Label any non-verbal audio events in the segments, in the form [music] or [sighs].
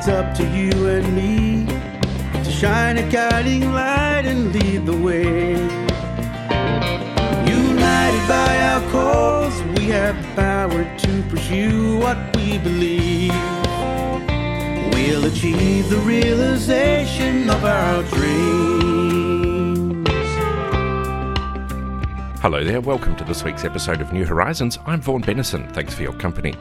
it's up to you and me to shine a guiding light and lead the way. United by our cause, we have the power to pursue what we believe. We'll achieve the realization of our dreams. Hello there, welcome to this week's episode of New Horizons. I'm Vaughan Bennison. Thanks for your company.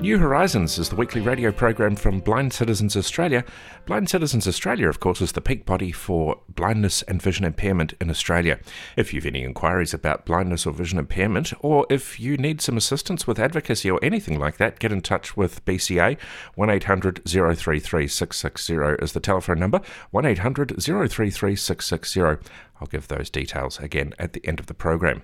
New Horizons is the weekly radio program from Blind Citizens Australia. Blind Citizens Australia, of course, is the peak body for blindness and vision impairment in Australia. If you've any inquiries about blindness or vision impairment, or if you need some assistance with advocacy or anything like that, get in touch with BCA. 1800 033 660 is the telephone number. 1800 033 660. I'll give those details again at the end of the program.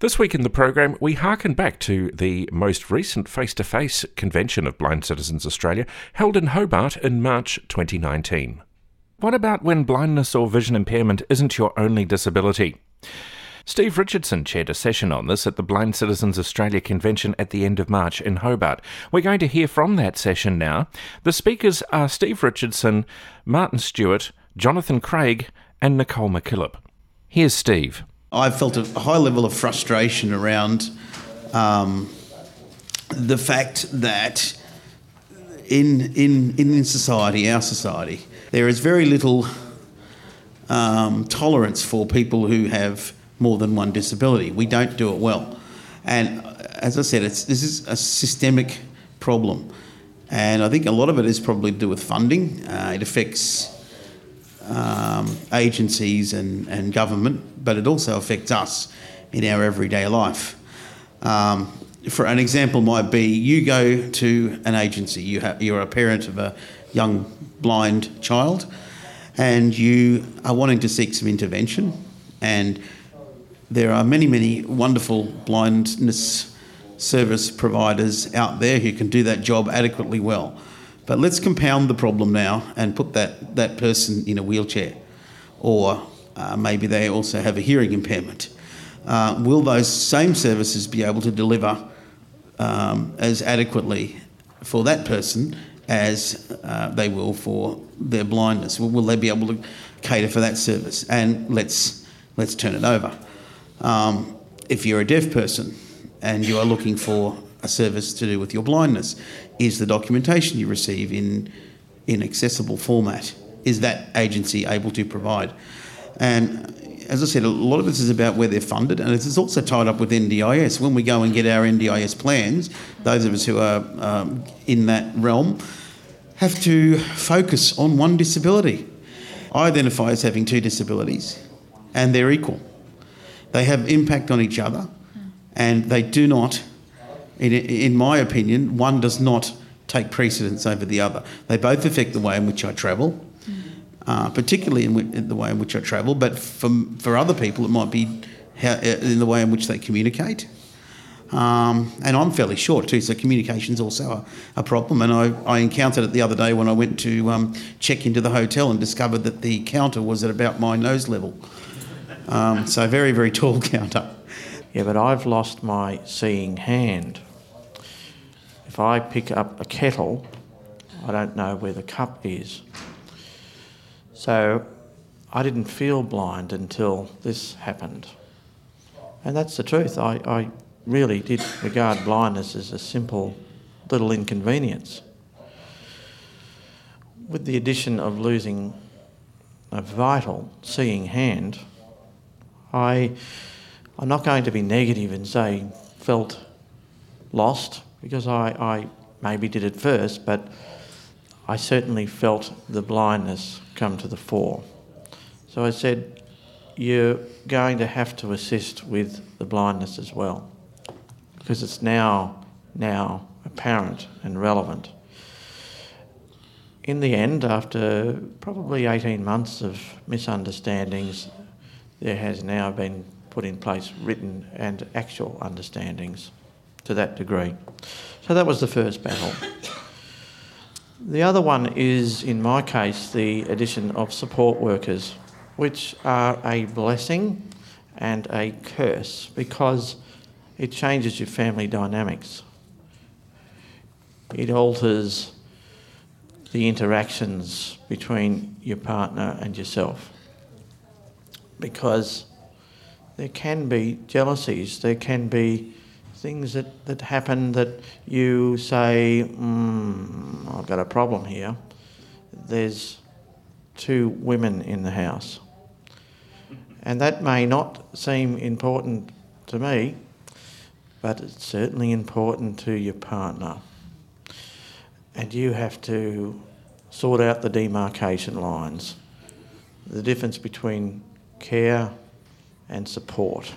This week in the program, we harken back to the most recent face to face convention of Blind Citizens Australia held in Hobart in March 2019. What about when blindness or vision impairment isn't your only disability? Steve Richardson chaired a session on this at the Blind Citizens Australia convention at the end of March in Hobart. We're going to hear from that session now. The speakers are Steve Richardson, Martin Stewart, Jonathan Craig, and Nicole McKillop. Here's Steve. I've felt a high level of frustration around um, the fact that in, in, in society, our society, there is very little um, tolerance for people who have more than one disability. We don't do it well. And as I said, this is a systemic problem. And I think a lot of it is probably to do with funding. Uh, it affects um, agencies and, and government, but it also affects us in our everyday life. Um, for an example, might be you go to an agency, you ha- you're a parent of a young blind child, and you are wanting to seek some intervention, and there are many, many wonderful blindness service providers out there who can do that job adequately well. But let's compound the problem now and put that, that person in a wheelchair, or uh, maybe they also have a hearing impairment. Uh, will those same services be able to deliver um, as adequately for that person as uh, they will for their blindness? Will, will, they be able to cater for that service? And let's, let's turn it over. Um, if you're a deaf person and you are looking for a service to do with your blindness? Is the documentation you receive in, in accessible format? Is that agency able to provide? And as I said, a lot of this is about where they're funded, and it's also tied up with NDIS. When we go and get our NDIS plans, those of us who are um, in that realm have to focus on one disability. I identify as having two disabilities, and they're equal. They have impact on each other, and they do not in, in my opinion, one does not take precedence over the other. They both affect the way in which I travel, uh, particularly in, in, the way in which I travel, but for, for other people, it might be how, uh, in the way in which they communicate. Um, and I'm fairly short too, so communication's also a, a problem. And I, I, encountered it the other day when I went to um, check into the hotel and discovered that the counter was at about my nose level. Um, so very, very tall [laughs] counter. Yeah, but I've lost my seeing hand. If I pick up a kettle, I don't know where the cup is. So I didn't feel blind until this happened. And that's the truth. I, I really did regard blindness as a simple little inconvenience. With the addition of losing a vital seeing hand, I I'm not going to be negative and say felt lost because I, I maybe did it first, but I certainly felt the blindness come to the fore. So I said, You're going to have to assist with the blindness as well because it's now, now apparent and relevant. In the end, after probably 18 months of misunderstandings, there has now been put in place written and actual understandings to that degree. So that was the first battle. The other one is, in my case, the addition of support workers, which are a blessing and a curse because it changes your family dynamics. It alters the interactions between your partner and yourself. Because there can be jealousies, there can be things that, that happen that you say, mm, I've got a problem here. There's two women in the house. And that may not seem important to me, but it's certainly important to your partner. And you have to sort out the demarcation lines, the difference between care and support.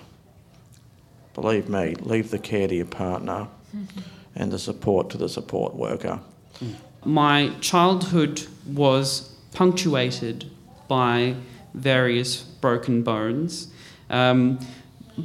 Believe me, leave the care to your partner and the support to the support worker. My childhood was punctuated by various broken bones. Um,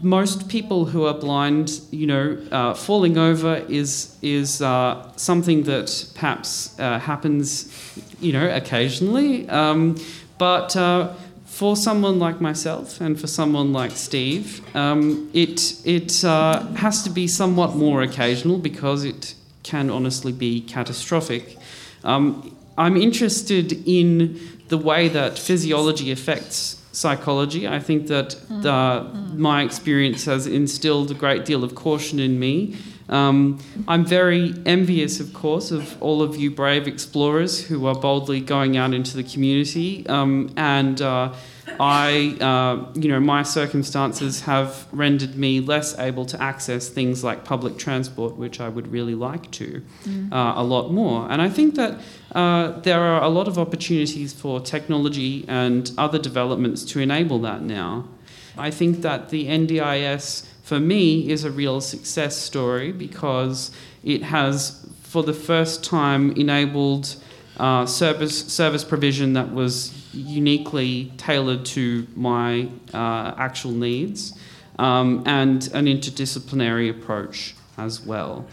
most people who are blind, you know, uh, falling over is is uh, something that perhaps uh, happens, you know, occasionally. Um, but uh, for someone like myself and for someone like Steve, um, it it uh, has to be somewhat more occasional because it can honestly be catastrophic. Um, I'm interested in the way that physiology affects psychology. I think that the, my experience has instilled a great deal of caution in me. Um, I'm very envious, of course, of all of you brave explorers who are boldly going out into the community. Um, and uh, I, uh, you know, my circumstances have rendered me less able to access things like public transport, which I would really like to, uh, a lot more. And I think that uh, there are a lot of opportunities for technology and other developments to enable that now. I think that the NDIS, for me, is a real success story because it has, for the first time, enabled uh, service service provision that was uniquely tailored to my uh, actual needs, um, and an interdisciplinary approach as well.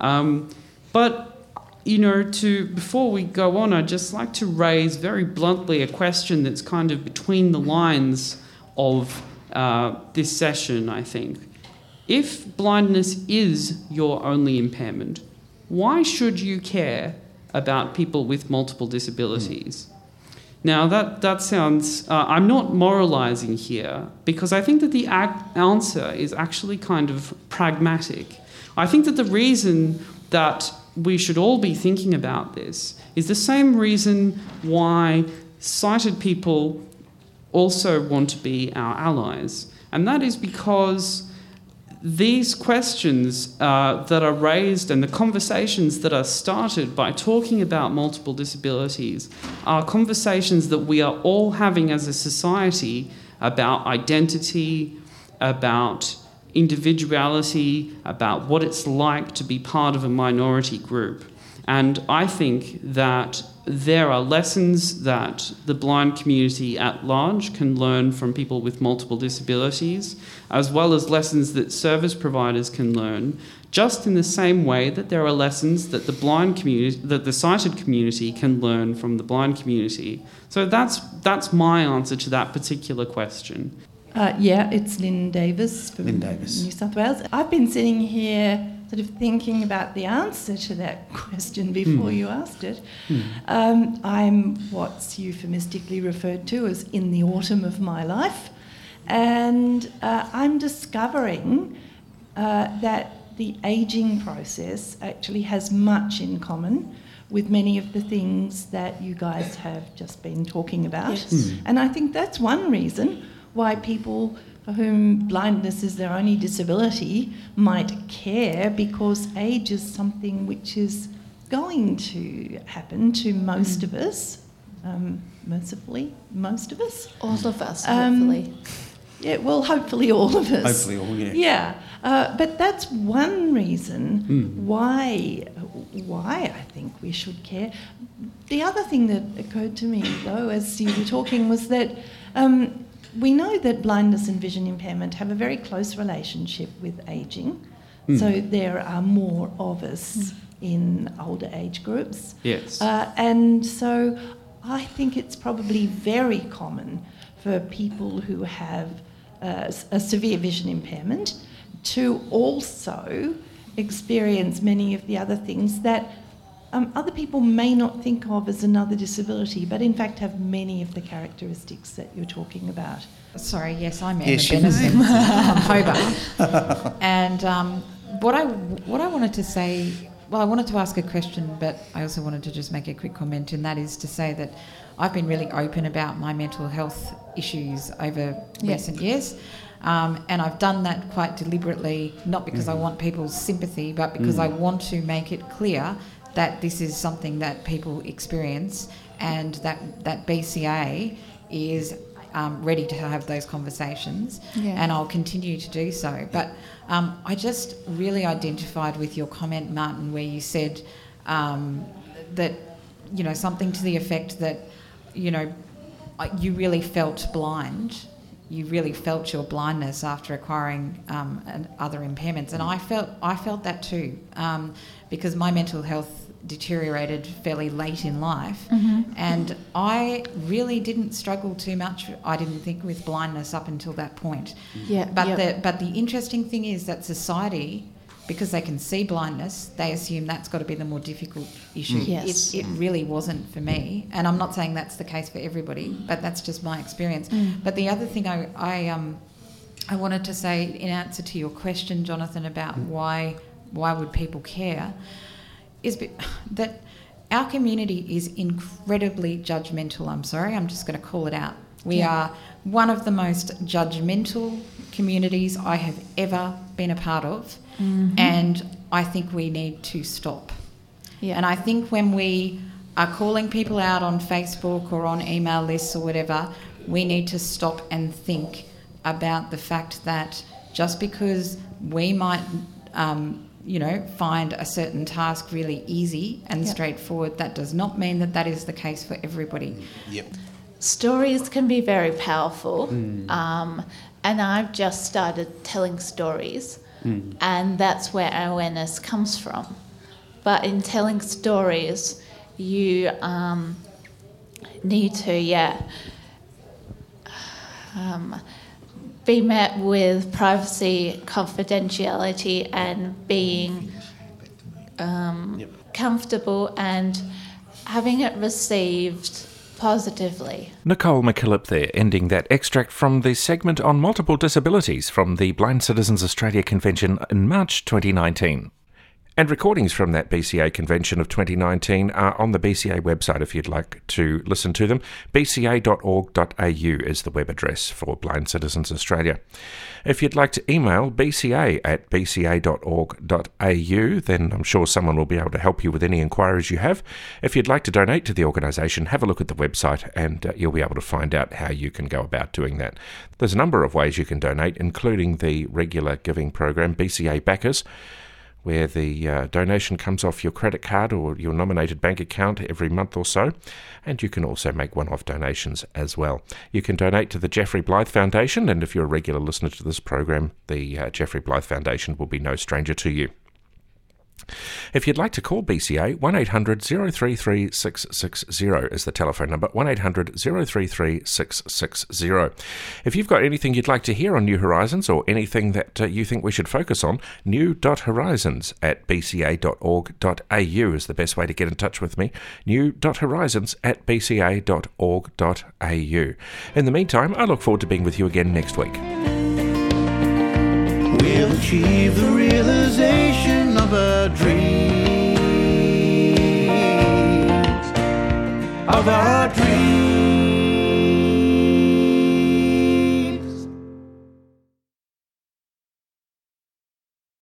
Um, but you know, to before we go on, I'd just like to raise very bluntly a question that's kind of between the lines of uh, this session. I think, if blindness is your only impairment, why should you care about people with multiple disabilities? Now, that, that sounds, uh, I'm not moralizing here because I think that the ac- answer is actually kind of pragmatic. I think that the reason that we should all be thinking about this is the same reason why sighted people also want to be our allies, and that is because these questions uh, that are raised and the conversations that are started by talking about multiple disabilities are conversations that we are all having as a society about identity, about individuality, about what it's like to be part of a minority group. And I think that there are lessons that the blind community at large can learn from people with multiple disabilities, as well as lessons that service providers can learn, just in the same way that there are lessons that the blind community, that the sighted community can learn from the blind community. So that's that's my answer to that particular question. Uh, yeah, it's Lynn Davis from Lynn Davis. New South Wales. I've been sitting here sort of thinking about the answer to that [laughs] question before you asked it. Um, I'm what's euphemistically referred to as in the autumn of my life, and uh, I'm discovering uh, that the aging process actually has much in common with many of the things that you guys have just been talking about. Yes. And I think that's one reason why people for whom blindness is their only disability might care because age is something which is going to happen to most of us, um, mercifully, most of us. All of us, Um, hopefully. Yeah, well, hopefully all of us. Hopefully all, yeah. Yeah, uh, but that's one reason why why I think we should care. The other thing that occurred to me, though, as you were talking, was that um, we know that blindness and vision impairment have a very close relationship with ageing. So there are more of us in older age groups. Yes. Uh, and so I think it's probably very common for people who have uh, a severe vision impairment to also experience many of the other things that um, other people may not think of as another disability, but in fact have many of the characteristics that you're talking about. Sorry, yes, I'm Emma Yes, Bennison [laughs] from Hobart. and um, what I what I wanted to say, well, I wanted to ask a question, but I also wanted to just make a quick comment, and that is to say that I've been really open about my mental health issues over Yeah. recent years. Um, and I've done that quite deliberately, not because I want people's sympathy, but because I want to make it clear that this is something that people experience and that, that BCA is um, ready to have those conversations. Yeah. And I'll continue to do so. But um, I just really identified with your comment, Martin, where you said um, that, you know, something to the effect that, you know, you really felt blind. You really felt your blindness after acquiring um, other impairments, and I felt I felt that too, um, because my mental health deteriorated fairly late in life, mm-hmm. and I really didn't struggle too much. I didn't think with blindness up until that point. Yeah, But yep. the but the interesting thing is that society, because they can see blindness, they assume that's got to be the more difficult issue. Mm. Yes. It, it really wasn't for me, and I'm not saying that's the case for everybody, but that's just my experience. Mm. But the other thing I, I um I wanted to say in answer to your question, Jonathan, about mm. why why would people care, is be- [sighs] that our community is incredibly judgmental. I'm sorry, I'm just going to call it out. We Yeah. are one of the most judgmental communities I have ever been a part of, and I think we need to stop. Yeah. And I think when we are calling people out on Facebook or on email lists or whatever, we need to stop and think about the fact that just because we might, um, you know, find a certain task really easy and Yep. straightforward, that does not mean that that is the case for everybody. Yep. Stories can be very powerful, um, and I've just started telling stories, and that's where awareness comes from. But in telling stories, you um, need to, yeah, um, be met with privacy, confidentiality, and being um, comfortable and having it received positively. Nicole McKillop there, ending that extract from the segment on multiple disabilities from the Blind Citizens Australia Convention in March 2019. And recordings from that BCA convention of 2019 are on the BCA website if you'd like to listen to them. bca.org.au is the web address for Blind Citizens Australia. If you'd like to email bca at bca.org.au, then I'm sure someone will be able to help you with any inquiries you have. If you'd like to donate to the organisation, have a look at the website and uh, you'll be able to find out how you can go about doing that. There's a number of ways you can donate, including the regular giving program, BCA Backers where the uh, donation comes off your credit card or your nominated bank account every month or so. And you can also make one off donations as well. You can donate to the Jeffrey Blythe Foundation, and if you're a regular listener to this program, the uh, Jeffrey Blythe Foundation will be no stranger to you. If you'd like to call BCA, 1800 033 660 is the telephone number, 1800 033 660. If you've got anything you'd like to hear on New Horizons or anything that uh, you think we should focus on, new.horizons at bca.org.au is the best way to get in touch with me. New.horizons at bca.org.au. In the meantime, I look forward to being with you again next week. We'll our dreams. Of our dreams.